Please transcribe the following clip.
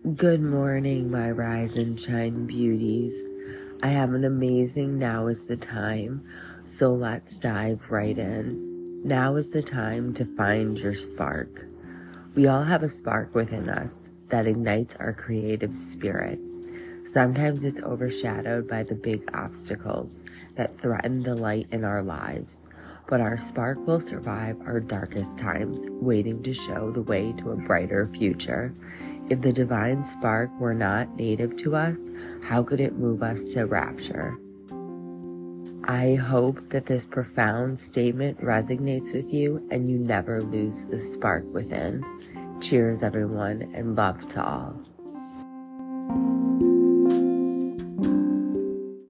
Good morning, my rise and shine beauties. I have an amazing now is the time, so let's dive right in. Now is the time to find your spark. We all have a spark within us that ignites our creative spirit. Sometimes it's overshadowed by the big obstacles that threaten the light in our lives, but our spark will survive our darkest times, waiting to show the way to a brighter future. If the divine spark were not native to us, how could it move us to rapture? I hope that this profound statement resonates with you and you never lose the spark within. Cheers, everyone, and love to all.